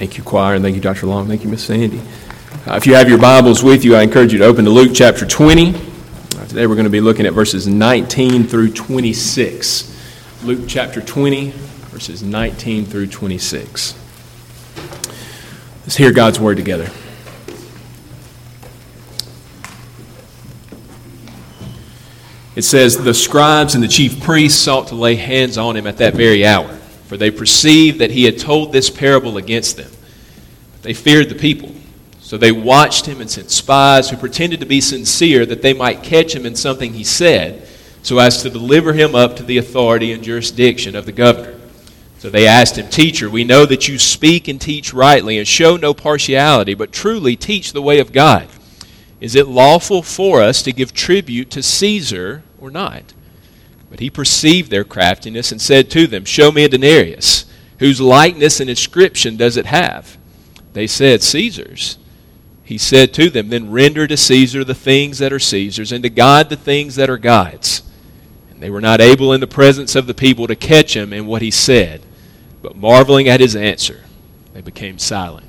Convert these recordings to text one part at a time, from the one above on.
Thank you, choir, and thank you, Dr. Long. Thank you, Miss Sandy. Uh, if you have your Bibles with you, I encourage you to open to Luke chapter 20. Uh, today we're going to be looking at verses 19 through 26. Luke chapter 20, verses 19 through 26. Let's hear God's word together. It says, The scribes and the chief priests sought to lay hands on him at that very hour for they perceived that he had told this parable against them. But they feared the people. So they watched him and sent spies who pretended to be sincere that they might catch him in something he said, so as to deliver him up to the authority and jurisdiction of the governor. So they asked him, Teacher, we know that you speak and teach rightly and show no partiality, but truly teach the way of God. Is it lawful for us to give tribute to Caesar or not? But he perceived their craftiness and said to them, Show me a denarius. Whose likeness and inscription does it have? They said, Caesar's. He said to them, Then render to Caesar the things that are Caesar's, and to God the things that are God's. And they were not able in the presence of the people to catch him in what he said, but marveling at his answer, they became silent.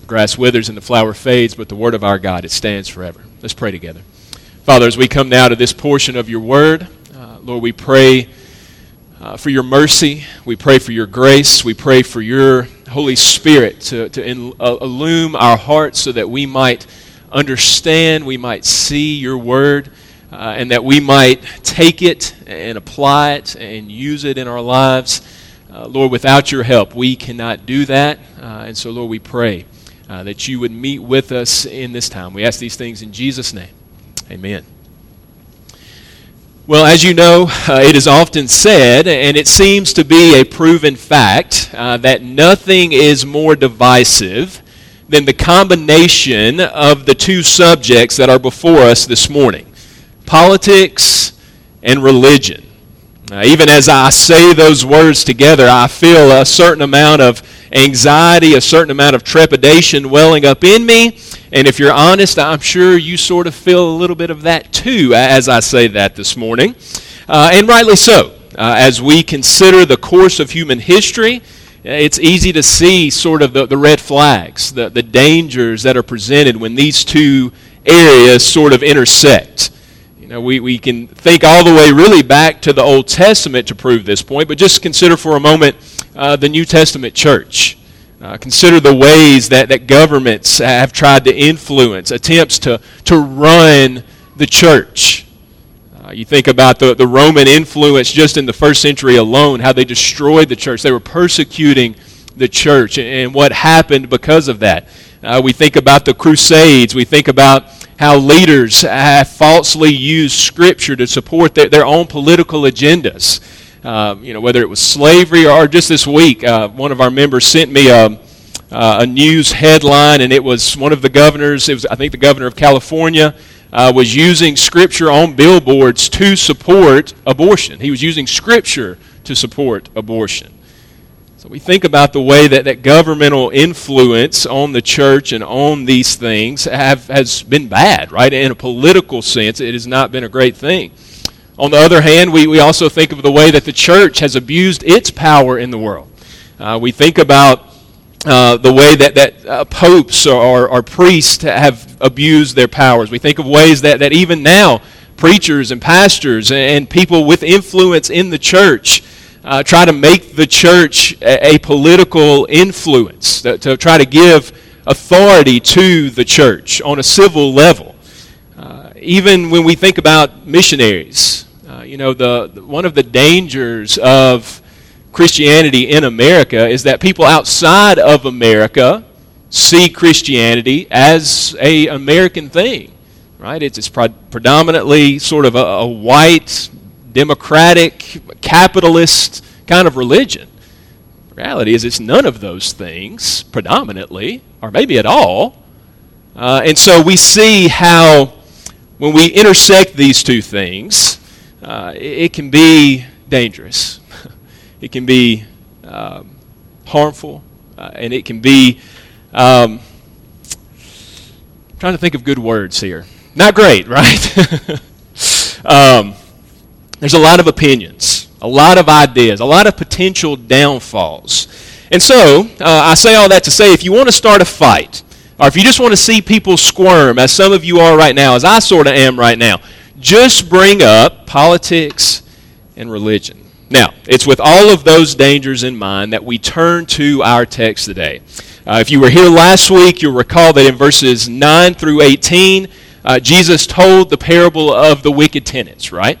The grass withers and the flower fades, but the word of our God, it stands forever. Let's pray together. Father, as we come now to this portion of your word, Lord, we pray uh, for your mercy. We pray for your grace. We pray for your Holy Spirit to, to in, uh, illume our hearts so that we might understand, we might see your word, uh, and that we might take it and apply it and use it in our lives. Uh, Lord, without your help, we cannot do that. Uh, and so, Lord, we pray uh, that you would meet with us in this time. We ask these things in Jesus' name. Amen. Well, as you know, uh, it is often said, and it seems to be a proven fact, uh, that nothing is more divisive than the combination of the two subjects that are before us this morning politics and religion. Uh, even as I say those words together, I feel a certain amount of anxiety, a certain amount of trepidation welling up in me and if you're honest, I'm sure you sort of feel a little bit of that too as I say that this morning. Uh, and rightly so. Uh, as we consider the course of human history, it's easy to see sort of the, the red flags, the, the dangers that are presented when these two areas sort of intersect. You know, we, we can think all the way really back to the Old Testament to prove this point, but just consider for a moment uh, the New Testament church. Uh, consider the ways that, that governments have tried to influence, attempts to, to run the church. Uh, you think about the, the Roman influence just in the first century alone, how they destroyed the church. They were persecuting the church and what happened because of that. Uh, we think about the Crusades. We think about how leaders have falsely used Scripture to support their, their own political agendas. Uh, you know, whether it was slavery or just this week, uh, one of our members sent me a, uh, a news headline, and it was one of the governors, it was, I think the governor of California, uh, was using Scripture on billboards to support abortion. He was using Scripture to support abortion. So we think about the way that, that governmental influence on the church and on these things have, has been bad, right? In a political sense, it has not been a great thing. On the other hand, we, we also think of the way that the church has abused its power in the world. Uh, we think about uh, the way that, that uh, popes or, or priests have abused their powers. We think of ways that, that even now preachers and pastors and people with influence in the church uh, try to make the church a, a political influence, to, to, try to give authority to the church on a civil level. Uh, even when we think about missionaries, you know, the, the, one of the dangers of Christianity in America is that people outside of America see Christianity as a American thing, right? It's, it's predominantly sort of a, a white, democratic, capitalist kind of religion. The reality is, it's none of those things predominantly, or maybe at all. Uh, and so we see how, when we intersect these two things, uh, it, can be dangerous. it can be um, harmful, uh, and it can be. Um, trying to think of good words here. Not great, right? um, there's a lot of opinions, a lot of ideas, a lot of potential downfalls. And so, uh, I say all that to say if you want to start a fight, or if you just want to see people squirm, as some of you are right now, as I sort of am right now, just bring up politics and religion. Now, it's with all of those dangers in mind that we turn to our text today. Uh, if you were here last week, you'll recall that in verses 9 through 18, uh, Jesus told the parable of the wicked tenants, right?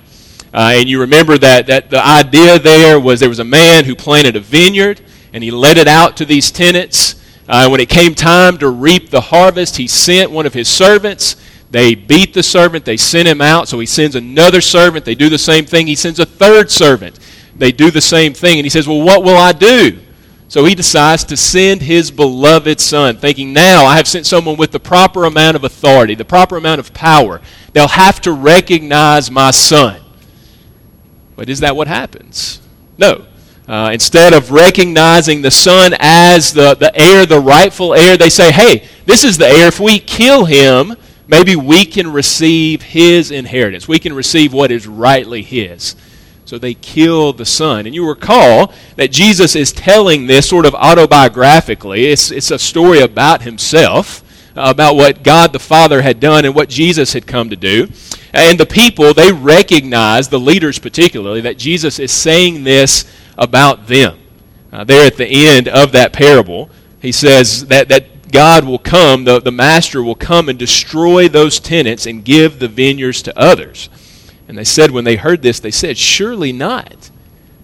Uh, and you remember that, that the idea there was there was a man who planted a vineyard and he let it out to these tenants. Uh, when it came time to reap the harvest, he sent one of his servants. They beat the servant, they sent him out, so he sends another servant. They do the same thing. He sends a third servant. They do the same thing. And he says, Well, what will I do? So he decides to send his beloved son, thinking, Now I have sent someone with the proper amount of authority, the proper amount of power. They'll have to recognize my son. But is that what happens? No. Uh, instead of recognizing the son as the, the heir, the rightful heir, they say, hey, this is the heir. If we kill him, maybe we can receive his inheritance. We can receive what is rightly his. So they kill the son. And you recall that Jesus is telling this sort of autobiographically. It's, it's a story about himself, about what God the Father had done and what Jesus had come to do. And the people, they recognize, the leaders particularly, that Jesus is saying this about them. Uh, there at the end of that parable, he says that, that God will come, the, the master will come and destroy those tenants and give the vineyards to others. And they said, when they heard this, they said, Surely not.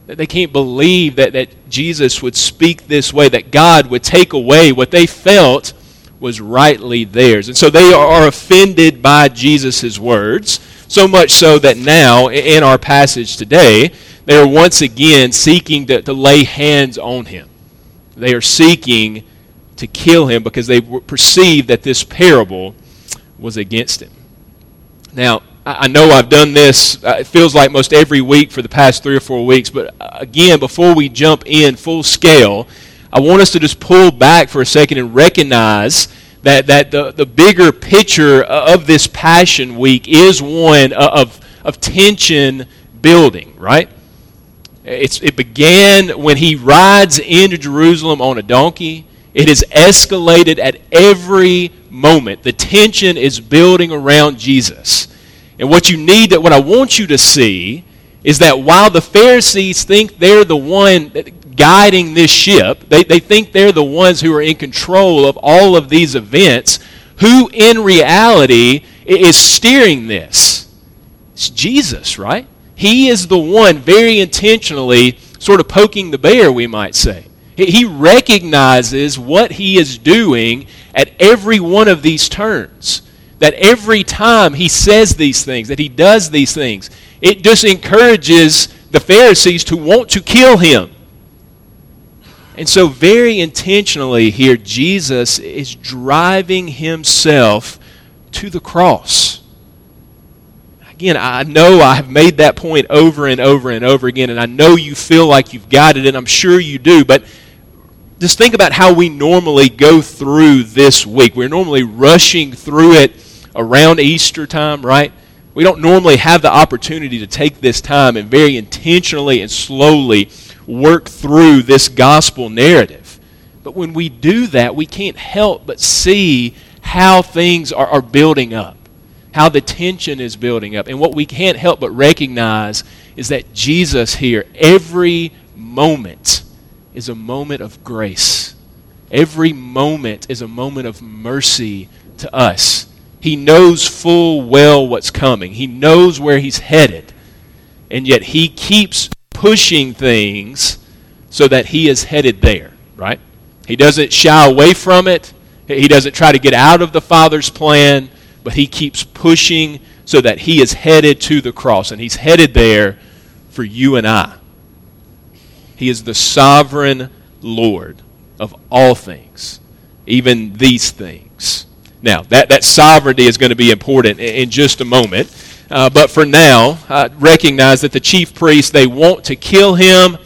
That they can't believe that, that Jesus would speak this way, that God would take away what they felt was rightly theirs. And so they are offended by Jesus' words, so much so that now, in our passage today, they are once again seeking to, to lay hands on him. They are seeking to kill him because they perceive that this parable was against him. Now, I know I've done this, uh, it feels like most every week for the past three or four weeks, but uh, again, before we jump in full scale, I want us to just pull back for a second and recognize that, that the, the bigger picture of this Passion Week is one of, of tension building, right? It's, it began when he rides into Jerusalem on a donkey. It has escalated at every moment. The tension is building around Jesus. And what you need, that what I want you to see, is that while the Pharisees think they're the one guiding this ship, they, they think they're the ones who are in control of all of these events, who in reality is steering this? It's Jesus, right? He is the one very intentionally sort of poking the bear, we might say. He recognizes what he is doing at every one of these turns. That every time he says these things, that he does these things, it just encourages the Pharisees to want to kill him. And so, very intentionally here, Jesus is driving himself to the cross again, I know I have made that point over and over and over again, and I know you feel like you've got it, and I'm sure you do, but just think about how we normally go through this week. We're normally rushing through it around Easter time, right? We don't normally have the opportunity to take this time and very intentionally and slowly work through this gospel narrative. But when we do that, we can't help but see how things are, are building up how the tension is building up. And what we can't help but recognize is that Jesus here, every moment, is a moment of grace. Every moment is a moment of mercy to us. He knows full well what's coming, He knows where He's headed. And yet He keeps pushing things so that He is headed there, right? He doesn't shy away from it. He doesn't try to get out of the Father's plan but he keeps pushing so that he is headed to the cross, and he's headed there for you and I. He is the sovereign Lord of all things, even these things. Now, that, that sovereignty is going to be important in, in just a moment. Uh, but for now, uh, recognize that the chief priests, they want to kill him,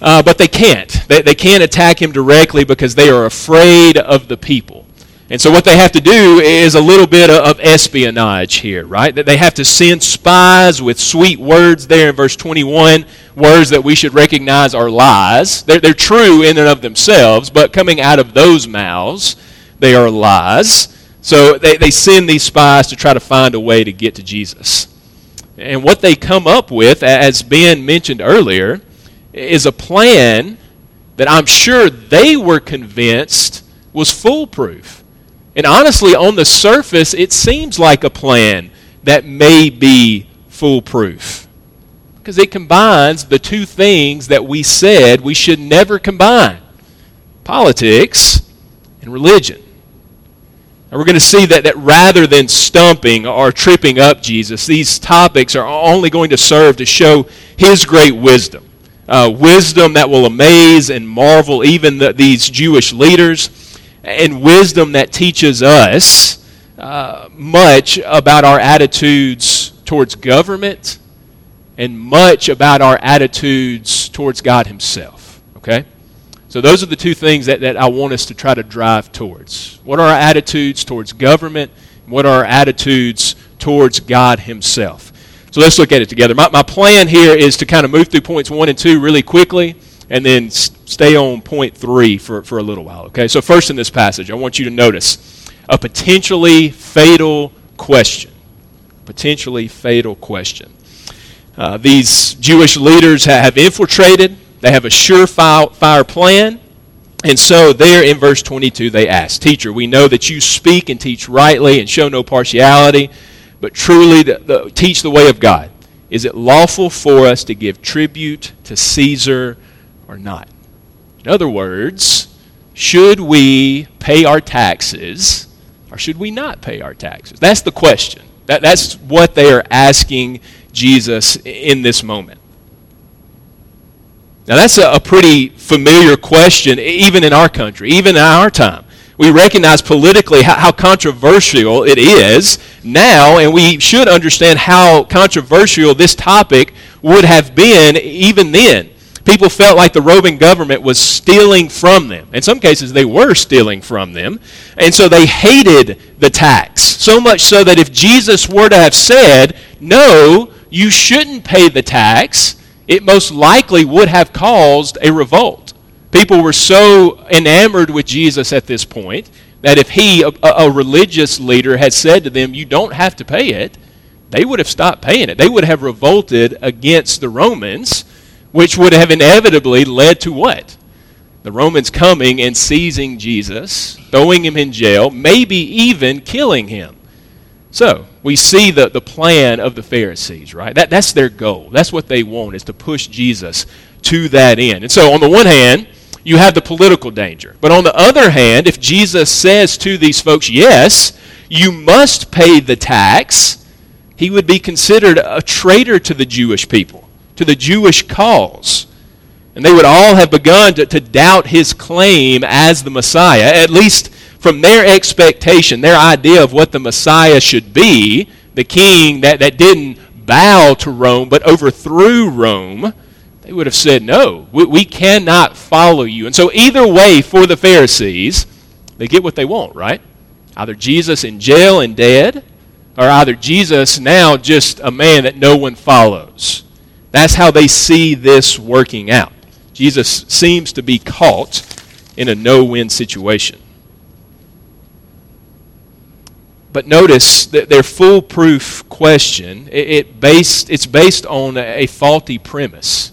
uh, but they can't. They, they can't attack him directly because they are afraid of the people. And so what they have to do is a little bit of espionage here, right? That they have to send spies with sweet words there in verse 21, words that we should recognize are lies. They're, they're true in and of themselves, but coming out of those mouths, they are lies. So they, they send these spies to try to find a way to get to Jesus. And what they come up with, as Ben mentioned earlier, is a plan that I'm sure they were convinced was foolproof. And honestly, on the surface, it seems like a plan that may be foolproof. Because it combines the two things that we said we should never combine politics and religion. And we're going to see that, that rather than stumping or tripping up Jesus, these topics are only going to serve to show his great wisdom. Uh, wisdom that will amaze and marvel even the, these Jewish leaders and wisdom that teaches us uh, much about our attitudes towards government and much about our attitudes towards God Himself. Okay? So, those are the two things that, that I want us to try to drive towards. What are our attitudes towards government? What are our attitudes towards God Himself? So, let's look at it together. My, my plan here is to kind of move through points one and two really quickly and then stay on point three for, for a little while. Okay, so first in this passage, I want you to notice a potentially fatal question. Potentially fatal question. Uh, these Jewish leaders have infiltrated, they have a surefire plan. And so, there in verse 22, they ask, Teacher, we know that you speak and teach rightly and show no partiality, but truly the, the, teach the way of God. Is it lawful for us to give tribute to Caesar or not? In other words, should we pay our taxes or should we not pay our taxes? That's the question. That, that's what they are asking Jesus in this moment. Now, that's a, a pretty familiar question, even in our country, even in our time. We recognize politically how, how controversial it is now, and we should understand how controversial this topic would have been even then people felt like the Roman government was stealing from them. In some cases, they were stealing from them. And so they hated the tax. So much so that if Jesus were to have said, no, you shouldn't pay the tax, it most likely would have caused a revolt. People were so enamored with Jesus at this point that if he, a, a religious leader, had said to them, you don't have to pay it, they would have stopped paying it. They would have revolted against the Romans which would have inevitably led to what? The Romans coming and seizing Jesus, throwing him in jail, maybe even killing him. So, we see the, the plan of the Pharisees, right? That, that's their goal. That's what they want, is to push Jesus to that end. And so, on the one hand, you have the political danger. But on the other hand, if Jesus says to these folks, yes, you must pay the tax, he would be considered a traitor to the Jewish people to the Jewish cause. And they would all have begun to, to doubt his claim as the Messiah, at least from their expectation, their idea of what the Messiah should be, the king that, that didn't bow to Rome but overthrew Rome, they would have said, No, we, we cannot follow you. And so, either way, for the Pharisees, they get what they want, right? Either Jesus in jail and dead, or either Jesus now just a man that no one follows. That's how they see this working out. Jesus seems to be caught in a no win situation. But notice that their foolproof question, it, based, it's based on a faulty premise.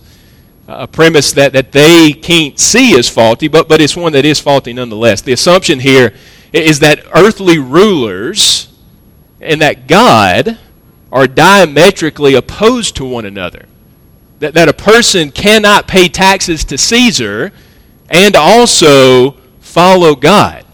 A premise that, that they can't see as faulty, but, but it's one that is faulty nonetheless. The assumption here is that earthly rulers and that God are diametrically opposed to one another that, that a person cannot pay taxes to Caesar and also follow God.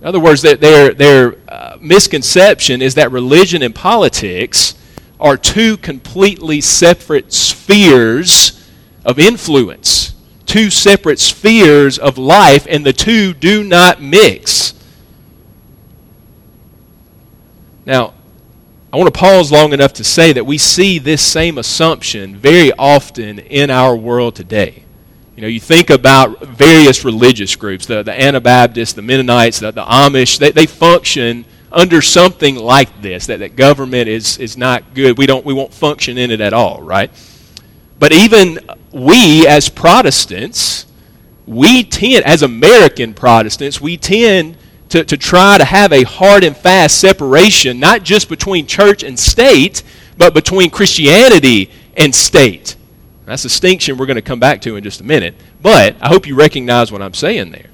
In other words, their, their uh, misconception is that religion and politics are two completely separate spheres of influence, two separate spheres of life, and the two do not mix. Now, I want to pause long enough to say that we see this same assumption very often in our world today. You know, you think about various religious groups, the, the Anabaptists, the Mennonites, the, the Amish, they, they function under something like this, that, that government is, is not good. We, don't, we won't function in it at all, right? But even we as Protestants, we tend, as American Protestants, we tend to, to try to have a hard and fast separation, not just between church and state, but between Christianity and state. That's a distinction we're going to come back to in just a minute. But I hope you recognize what I'm saying there.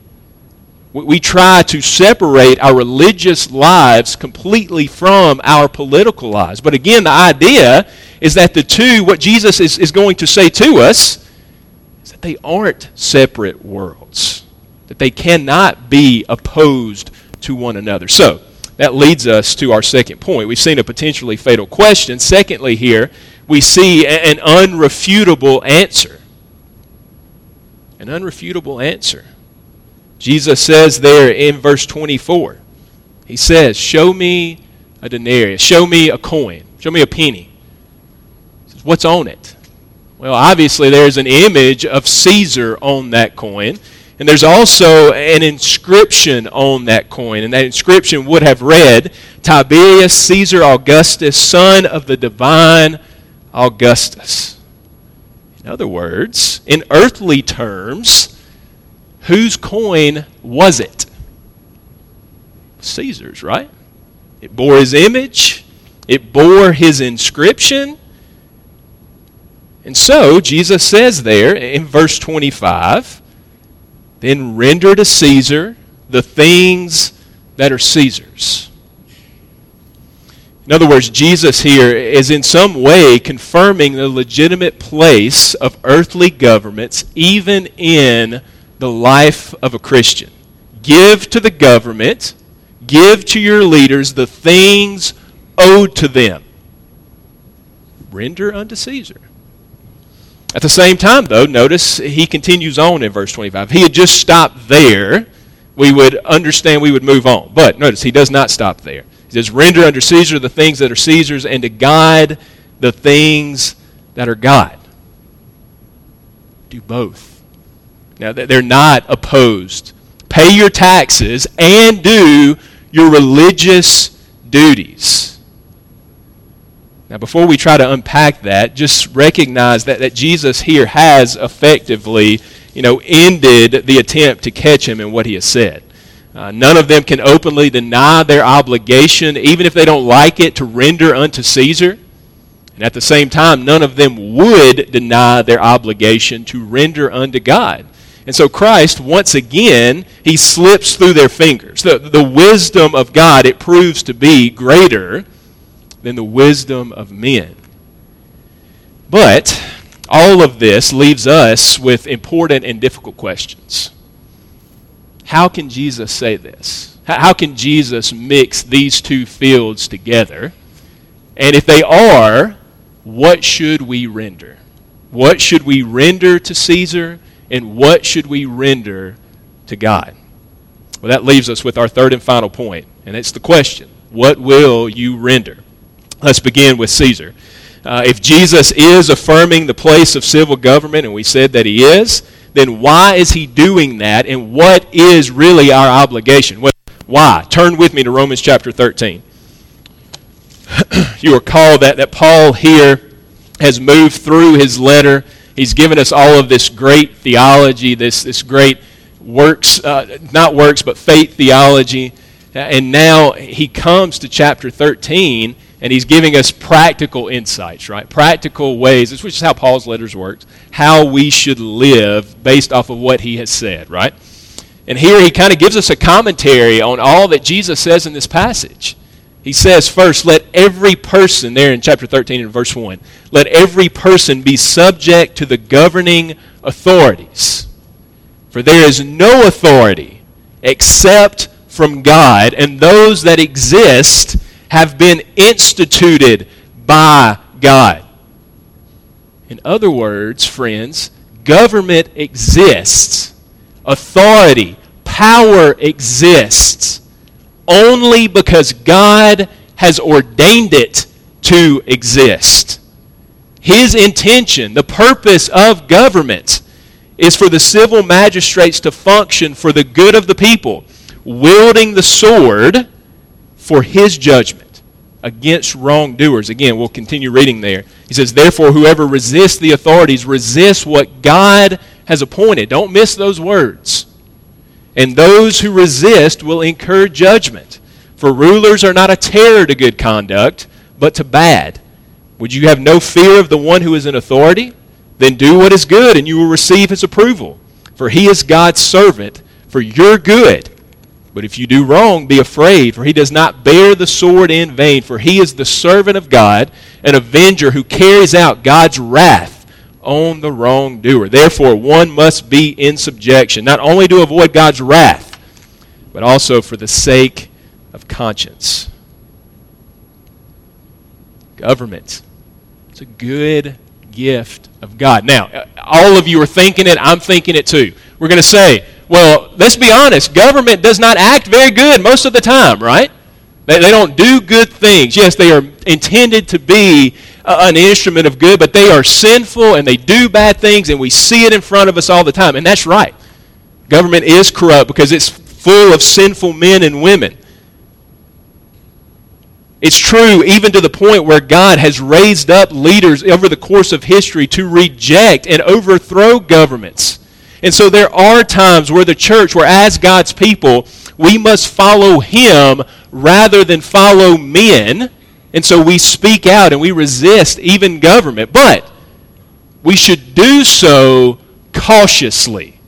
We, we try to separate our religious lives completely from our political lives. But again, the idea is that the two, what Jesus is, is going to say to us, is that they aren't separate worlds, that they cannot be opposed to one another. So, that leads us to our second point. We've seen a potentially fatal question. Secondly, here, we see an unrefutable answer. An unrefutable answer. Jesus says there in verse 24, He says, Show me a denarius, show me a coin, show me a penny. Says, What's on it? Well, obviously, there's an image of Caesar on that coin. And there's also an inscription on that coin, and that inscription would have read Tiberius Caesar Augustus, son of the divine Augustus. In other words, in earthly terms, whose coin was it? Caesar's, right? It bore his image, it bore his inscription. And so, Jesus says there in verse 25, then render to Caesar the things that are Caesar's. In other words, Jesus here is in some way confirming the legitimate place of earthly governments even in the life of a Christian. Give to the government, give to your leaders the things owed to them. Render unto Caesar. At the same time, though, notice he continues on in verse 25. If he had just stopped there, we would understand, we would move on. But notice, he does not stop there. He says, Render unto Caesar the things that are Caesar's, and to God the things that are God. Do both. Now, they're not opposed. Pay your taxes and do your religious duties. Now, before we try to unpack that, just recognize that, that Jesus here has effectively, you know, ended the attempt to catch him in what he has said. Uh, none of them can openly deny their obligation, even if they don't like it, to render unto Caesar. And at the same time, none of them would deny their obligation to render unto God. And so Christ, once again, he slips through their fingers. The, the wisdom of God, it proves to be greater than the wisdom of men. But all of this leaves us with important and difficult questions. How can Jesus say this? How can Jesus mix these two fields together? And if they are, what should we render? What should we render to Caesar, and what should we render to God? Well, that leaves us with our third and final point, and it's the question what will you render? Let's begin with Caesar. Uh, if Jesus is affirming the place of civil government, and we said that he is, then why is he doing that, and what is really our obligation? Well, why? Turn with me to Romans chapter 13. you recall that, that Paul here has moved through his letter. He's given us all of this great theology, this, this great works, uh, not works, but faith theology. And now he comes to chapter 13 and he's giving us practical insights, right? Practical ways, which is how Paul's letters works, how we should live based off of what he has said, right? And here he kind of gives us a commentary on all that Jesus says in this passage. He says, first, let every person, there in chapter 13 and verse 1, let every person be subject to the governing authorities. For there is no authority except from God, and those that exist have been instituted by God. In other words, friends, government exists, authority, power exists only because God has ordained it to exist. His intention, the purpose of government, is for the civil magistrates to function for the good of the people, wielding the sword for his judgment against wrongdoers. Again, we'll continue reading there. He says, Therefore, whoever resists the authorities resists what God has appointed. Don't miss those words. And those who resist will incur judgment. For rulers are not a terror to good conduct, but to bad. Would you have no fear of the one who is in authority? Then do what is good, and you will receive his approval. For he is God's servant for your good. But if you do wrong, be afraid, for he does not bear the sword in vain, for he is the servant of God, an avenger who carries out God's wrath on the wrongdoer. Therefore, one must be in subjection, not only to avoid God's wrath, but also for the sake of conscience. Government. It's a good gift of God. Now, all of you are thinking it, I'm thinking it too. We're going to say, well, let's be honest, government does not act very good most of the time, right? They, they don't do good things. Yes, they are intended to be an instrument of good, but they are sinful and they do bad things, and we see it in front of us all the time. And that's right. Government is corrupt because it's full of sinful men and women. It's true even to the point where God has raised up leaders over the course of history to reject and overthrow governments. And so there are times where the church, where as God's people, we must follow Him rather than follow men. And so we speak out and we resist even government. But we should do so cautiously.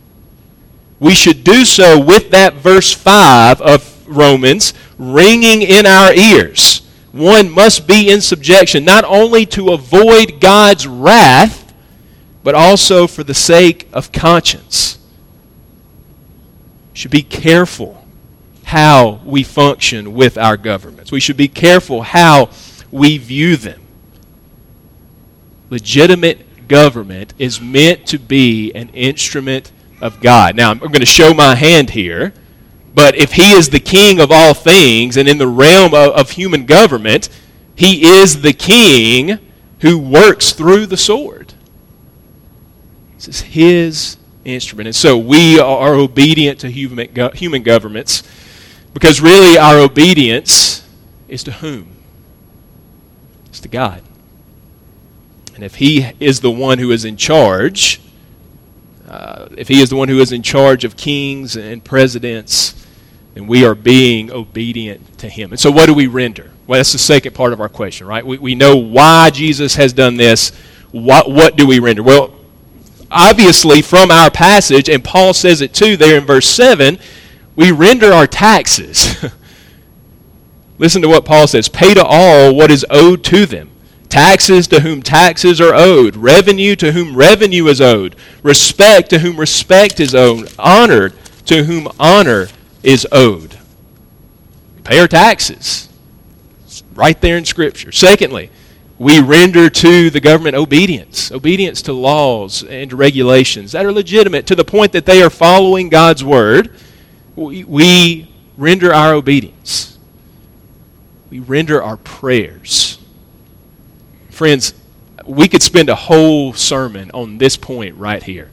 We should do so with that verse 5 of Romans ringing in our ears one must be in subjection, not only to avoid God's wrath, but also for the sake of conscience. Should be careful how we function with our governments. We should be careful how we view them. Legitimate government is meant to be an instrument of God. Now, I'm going to show my hand here but if he is the king of all things and in the realm of, of human government, he is the king who works through the sword. Is his instrument. And so we are obedient to human, human governments because really our obedience is to whom? It's to God. And if he is the one who is in charge, uh, if he is the one who is in charge of kings and presidents, and we are being obedient to Him. And so, what do we render? Well, that's the second part of our question, right? We, we know why Jesus has done this. What, what do we render? Well, obviously, from our passage, and Paul says it too there in verse 7, we render our taxes. Listen to what Paul says pay to all what is owed to them. Taxes to whom taxes are owed, revenue to whom revenue is owed, respect to whom respect is owed, honor to whom honor is owed. Pay our taxes. It's right there in Scripture. Secondly, we render to the government obedience, obedience to laws and regulations that are legitimate to the point that they are following God's word. We, we render our obedience. We render our prayers. Friends, we could spend a whole sermon on this point right here.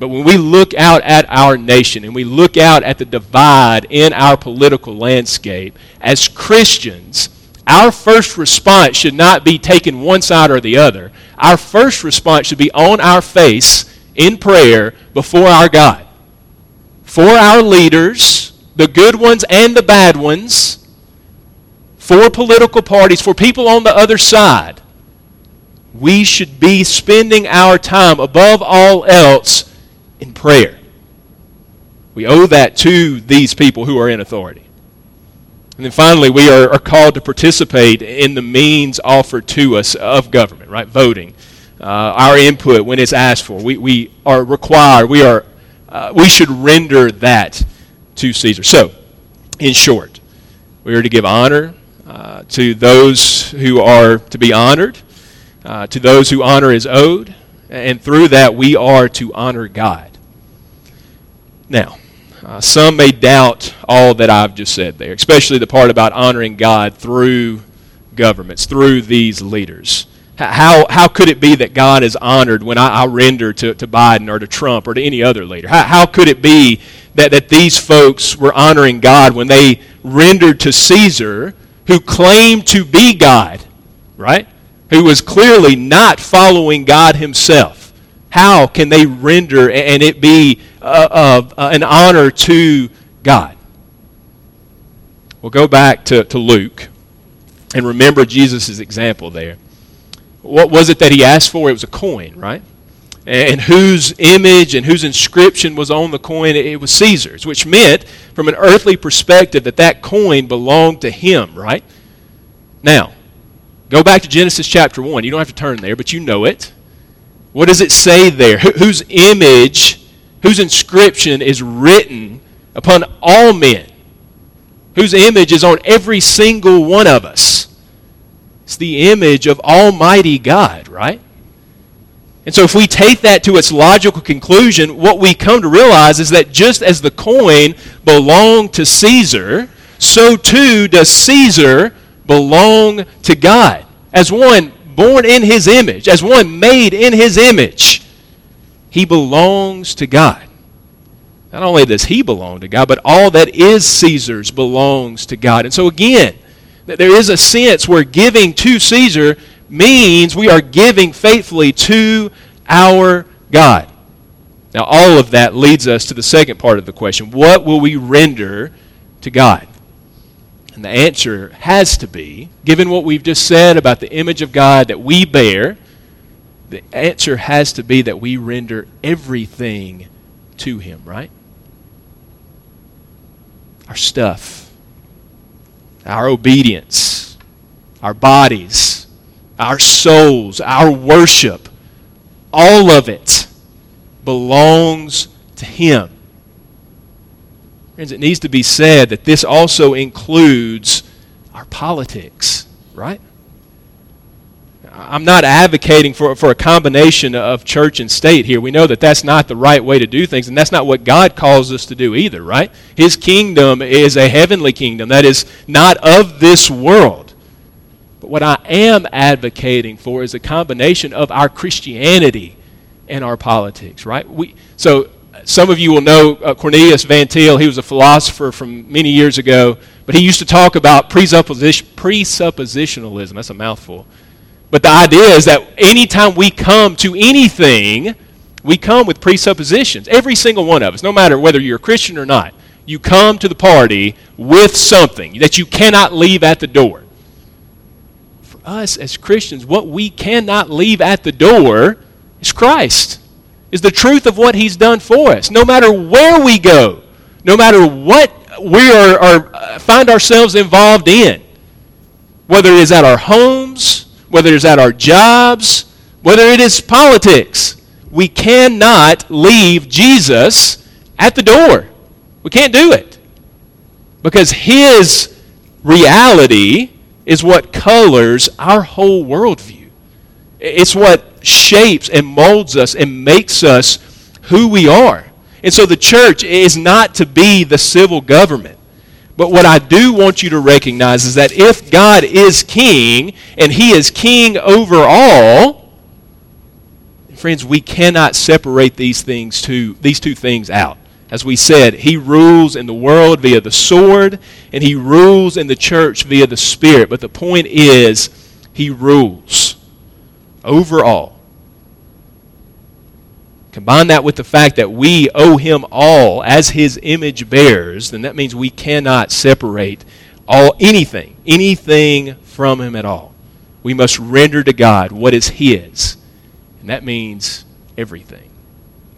But when we look out at our nation and we look out at the divide in our political landscape, as Christians, our first response should not be taking one side or the other. Our first response should be on our face in prayer before our God. For our leaders, the good ones and the bad ones, for political parties, for people on the other side, we should be spending our time above all else in prayer. We owe that to these people who are in authority. And then finally, we are, are called to participate in the means offered to us of government, right? Voting. Uh, our input when it's asked for. We, we are required, we, are, uh, we should render that to Caesar. So, in short, we are to give honor uh, to those who are to be honored, uh, to those who honor is owed, and through that we are to honor God. Now, uh, some may doubt all that I've just said there, especially the part about honoring God through governments, through these leaders. How, how could it be that God is honored when I, I render to, to Biden or to Trump or to any other leader? How, how could it be that, that these folks were honoring God when they rendered to Caesar, who claimed to be God, right? Who was clearly not following God himself? How can they render and it be uh, uh, an honor to God? Well, go back to, to Luke and remember Jesus' example there. What was it that he asked for? It was a coin, right? And whose image and whose inscription was on the coin? It was Caesar's, which meant, from an earthly perspective, that that coin belonged to him, right? Now, go back to Genesis chapter 1. You don't have to turn there, but you know it. What does it say there? whose image, whose inscription is written upon all men? Whose image is on every single one of us? It's the image of Almighty God, right? And so, if we take that to its logical conclusion, what we come to realize is that just as the coin belonged to Caesar, so too does Caesar belong to God. As one born in his image, as one made in his image, he belongs to God. Not only does he belong to God, but all that is Caesar's belongs to God. And so, again, there is a sense where giving to Caesar means we are giving faithfully to our God. Now, all of that leads us to the second part of the question what will we render to God? And the answer has to be, given what we've just said about the image of God that we bear, the answer has to be that we render everything to Him, right? Our stuff our obedience, our bodies, our souls, our worship, all of it belongs to Him. Friends, it needs to be said that this also includes our politics, right? I'm not advocating for, for a combination of church and state here. We know that that's not the right way to do things, and that's not what God calls us to do either, right? His kingdom is a heavenly kingdom that is not of this world. But what I am advocating for is a combination of our Christianity and our politics, right? We, so some of you will know uh, Cornelius Van Til. He was a philosopher from many years ago, but he used to talk about presupposition, presuppositionalism. That's a mouthful but the idea is that anytime we come to anything, we come with presuppositions. Every single one of us, no matter whether you're a Christian or not, you come to the party with something that you cannot leave at the door. For us as Christians, what we cannot leave at the door is Christ, is the truth of what He's done for us. No matter where we go, no matter what we are, are uh, find ourselves involved in, whether it is at our homes, whether it's at our jobs, whether it is politics. We cannot leave Jesus at the door. We can't do it. Because his reality is what colors our whole worldview. It's what shapes and molds us and makes us who we are. And so the church is not to be the civil government. But what I do want you to recognize is that if God is king and he is king over all, friends, we cannot separate these things two, these two things out. As we said, he rules in the world via the sword and he rules in the church via the spirit. But the point is, he rules over all. Combine that with the fact that we owe him all as his image bearers, then that means we cannot separate all anything, anything from him at all. We must render to God what is his. And that means everything.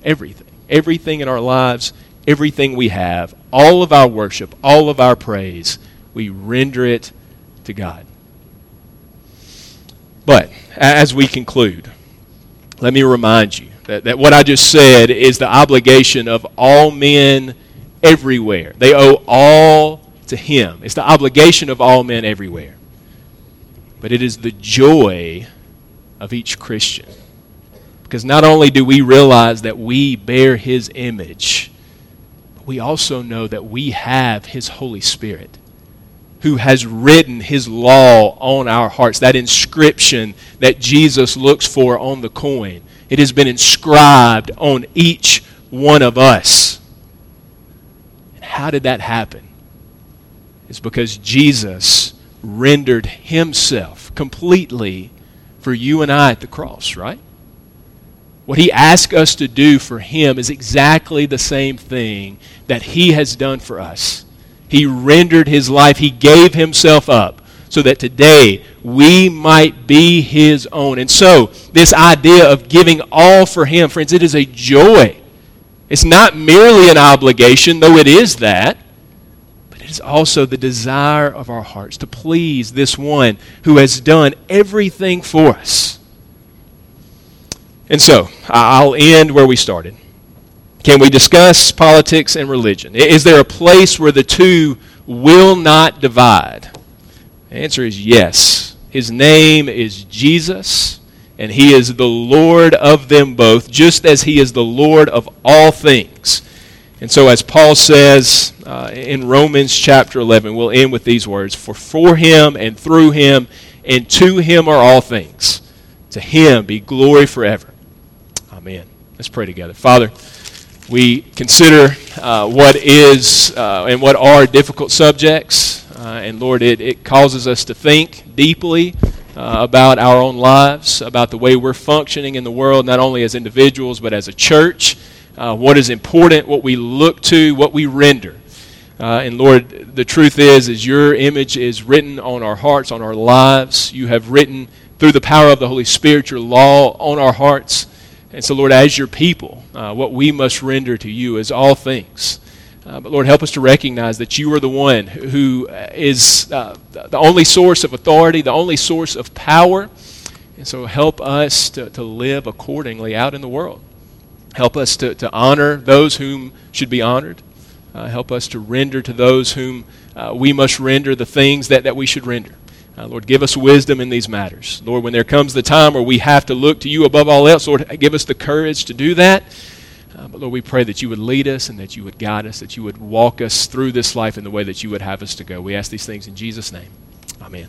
Everything. Everything in our lives, everything we have, all of our worship, all of our praise, we render it to God. But as we conclude, let me remind you that, that what I just said is the obligation of all men everywhere. They owe all to Him. It's the obligation of all men everywhere. But it is the joy of each Christian. Because not only do we realize that we bear His image, but we also know that we have His Holy Spirit. who has written his law on our hearts, that inscription that Jesus looks for on the coin. It has been inscribed on each one of us. And how did that happen? It's because Jesus rendered himself completely for you and I at the cross, right? What he asked us to do for him is exactly the same thing that he has done for us. He rendered his life, he gave himself up so that today we might be his own. And so, this idea of giving all for him, friends, it is a joy. It's not merely an obligation, though it is that, but it is also the desire of our hearts to please this one who has done everything for us. And so, I'll end where we started. Can we discuss politics and religion? Is there a place where the two will not divide? The answer is yes. His name is Jesus, and he is the Lord of them both, just as he is the Lord of all things. And so, as Paul says uh, in Romans chapter 11, we'll end with these words For for him and through him and to him are all things. To him be glory forever. Amen. Let's pray together. Father, we consider uh, what is uh, and what are difficult subjects. Uh, and Lord, it, it causes us to think deeply uh, about our own lives, about the way we're functioning in the world, not only as individuals, but as a church. Uh, what is important, what we look to, what we render. Uh, and Lord, the truth is, is your image is written on our hearts, on our lives. You have written through the power of the Holy Spirit your law on our hearts. And so, Lord, as your people, uh, what we must render to you is all things. Uh, but Lord, help us to recognize that you are the one who is uh, the only source of authority, the only source of power. And so help us to, to live accordingly out in the world. Help us to, to honor those whom should be honored. Uh, help us to render to those whom uh, we must render the things that, that we should render. Uh, Lord, give us wisdom in these matters. Lord, when there comes the time where we have to look to you above all else, Lord, give us the courage to do that. Uh, but Lord, we pray that you would lead us and that you would guide us, that you would walk us through this life in the way that you would have us to go. We ask these things in Jesus' name. Amen.